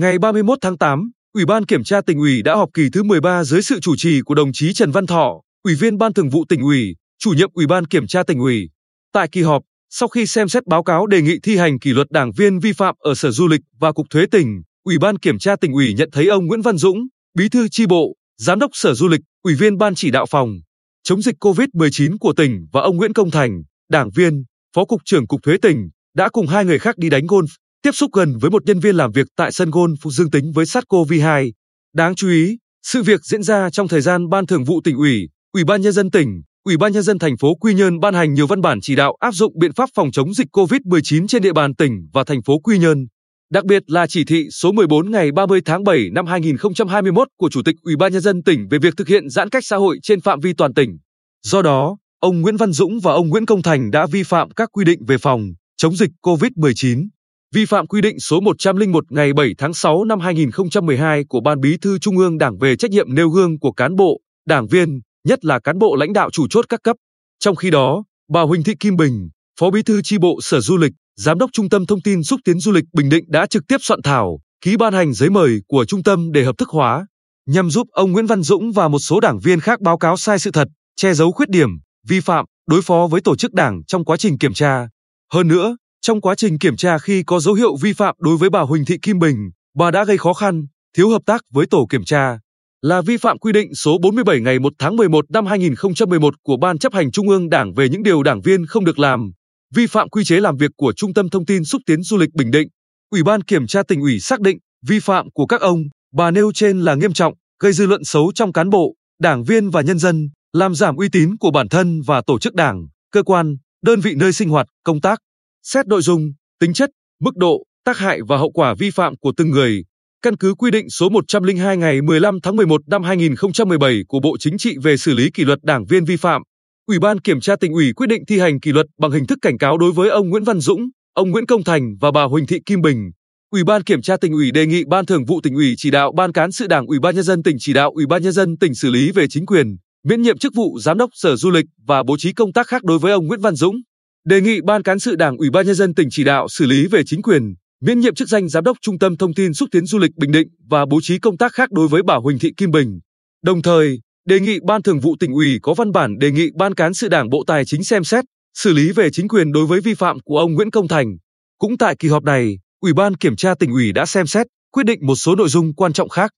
Ngày 31 tháng 8, Ủy ban Kiểm tra tỉnh ủy đã họp kỳ thứ 13 dưới sự chủ trì của đồng chí Trần Văn Thọ, Ủy viên Ban Thường vụ tỉnh ủy, chủ nhiệm Ủy ban Kiểm tra tỉnh ủy. Tại kỳ họp, sau khi xem xét báo cáo đề nghị thi hành kỷ luật đảng viên vi phạm ở Sở Du lịch và Cục Thuế tỉnh, Ủy ban Kiểm tra tỉnh ủy nhận thấy ông Nguyễn Văn Dũng, Bí thư chi bộ, Giám đốc Sở Du lịch, Ủy viên Ban chỉ đạo phòng chống dịch COVID-19 của tỉnh và ông Nguyễn Công Thành, đảng viên, Phó cục trưởng Cục Thuế tỉnh, đã cùng hai người khác đi đánh golf, tiếp xúc gần với một nhân viên làm việc tại sân golf dương tính với SARS-CoV-2. Đáng chú ý, sự việc diễn ra trong thời gian Ban Thường vụ tỉnh ủy, Ủy ban nhân dân tỉnh, Ủy ban nhân dân thành phố Quy Nhơn ban hành nhiều văn bản chỉ đạo áp dụng biện pháp phòng chống dịch COVID-19 trên địa bàn tỉnh và thành phố Quy Nhơn. Đặc biệt là chỉ thị số 14 ngày 30 tháng 7 năm 2021 của Chủ tịch Ủy ban nhân dân tỉnh về việc thực hiện giãn cách xã hội trên phạm vi toàn tỉnh. Do đó, ông Nguyễn Văn Dũng và ông Nguyễn Công Thành đã vi phạm các quy định về phòng chống dịch COVID-19. Vi phạm quy định số 101 ngày 7 tháng 6 năm 2012 của Ban Bí thư Trung ương Đảng về trách nhiệm nêu gương của cán bộ, đảng viên, nhất là cán bộ lãnh đạo chủ chốt các cấp. Trong khi đó, bà Huỳnh Thị Kim Bình, Phó Bí thư chi bộ Sở Du lịch, Giám đốc Trung tâm Thông tin xúc tiến du lịch Bình Định đã trực tiếp soạn thảo, ký ban hành giấy mời của trung tâm để hợp thức hóa, nhằm giúp ông Nguyễn Văn Dũng và một số đảng viên khác báo cáo sai sự thật, che giấu khuyết điểm, vi phạm, đối phó với tổ chức đảng trong quá trình kiểm tra. Hơn nữa, trong quá trình kiểm tra khi có dấu hiệu vi phạm đối với bà Huỳnh Thị Kim Bình, bà đã gây khó khăn, thiếu hợp tác với tổ kiểm tra, là vi phạm quy định số 47 ngày 1 tháng 11 năm 2011 của Ban chấp hành Trung ương Đảng về những điều đảng viên không được làm, vi phạm quy chế làm việc của Trung tâm Thông tin xúc tiến du lịch Bình Định. Ủy ban kiểm tra tỉnh ủy xác định vi phạm của các ông, bà nêu trên là nghiêm trọng, gây dư luận xấu trong cán bộ, đảng viên và nhân dân, làm giảm uy tín của bản thân và tổ chức đảng, cơ quan, đơn vị nơi sinh hoạt, công tác. Xét nội dung, tính chất, mức độ, tác hại và hậu quả vi phạm của từng người, căn cứ quy định số 102 ngày 15 tháng 11 năm 2017 của Bộ Chính trị về xử lý kỷ luật đảng viên vi phạm, Ủy ban Kiểm tra tỉnh ủy quyết định thi hành kỷ luật bằng hình thức cảnh cáo đối với ông Nguyễn Văn Dũng, ông Nguyễn Công Thành và bà Huỳnh Thị Kim Bình. Ủy ban Kiểm tra tỉnh ủy đề nghị Ban Thường vụ tỉnh ủy chỉ đạo Ban cán sự Đảng Ủy ban nhân dân tỉnh chỉ đạo Ủy ban nhân dân tỉnh xử lý về chính quyền, miễn nhiệm chức vụ giám đốc Sở Du lịch và bố trí công tác khác đối với ông Nguyễn Văn Dũng. Đề nghị Ban cán sự Đảng Ủy ban nhân dân tỉnh chỉ đạo xử lý về chính quyền, miễn nhiệm chức danh giám đốc Trung tâm Thông tin xúc tiến du lịch Bình Định và bố trí công tác khác đối với bà Huỳnh Thị Kim Bình. Đồng thời, đề nghị Ban Thường vụ tỉnh ủy có văn bản đề nghị Ban cán sự Đảng Bộ Tài chính xem xét, xử lý về chính quyền đối với vi phạm của ông Nguyễn Công Thành. Cũng tại kỳ họp này, Ủy ban Kiểm tra tỉnh ủy đã xem xét, quyết định một số nội dung quan trọng khác.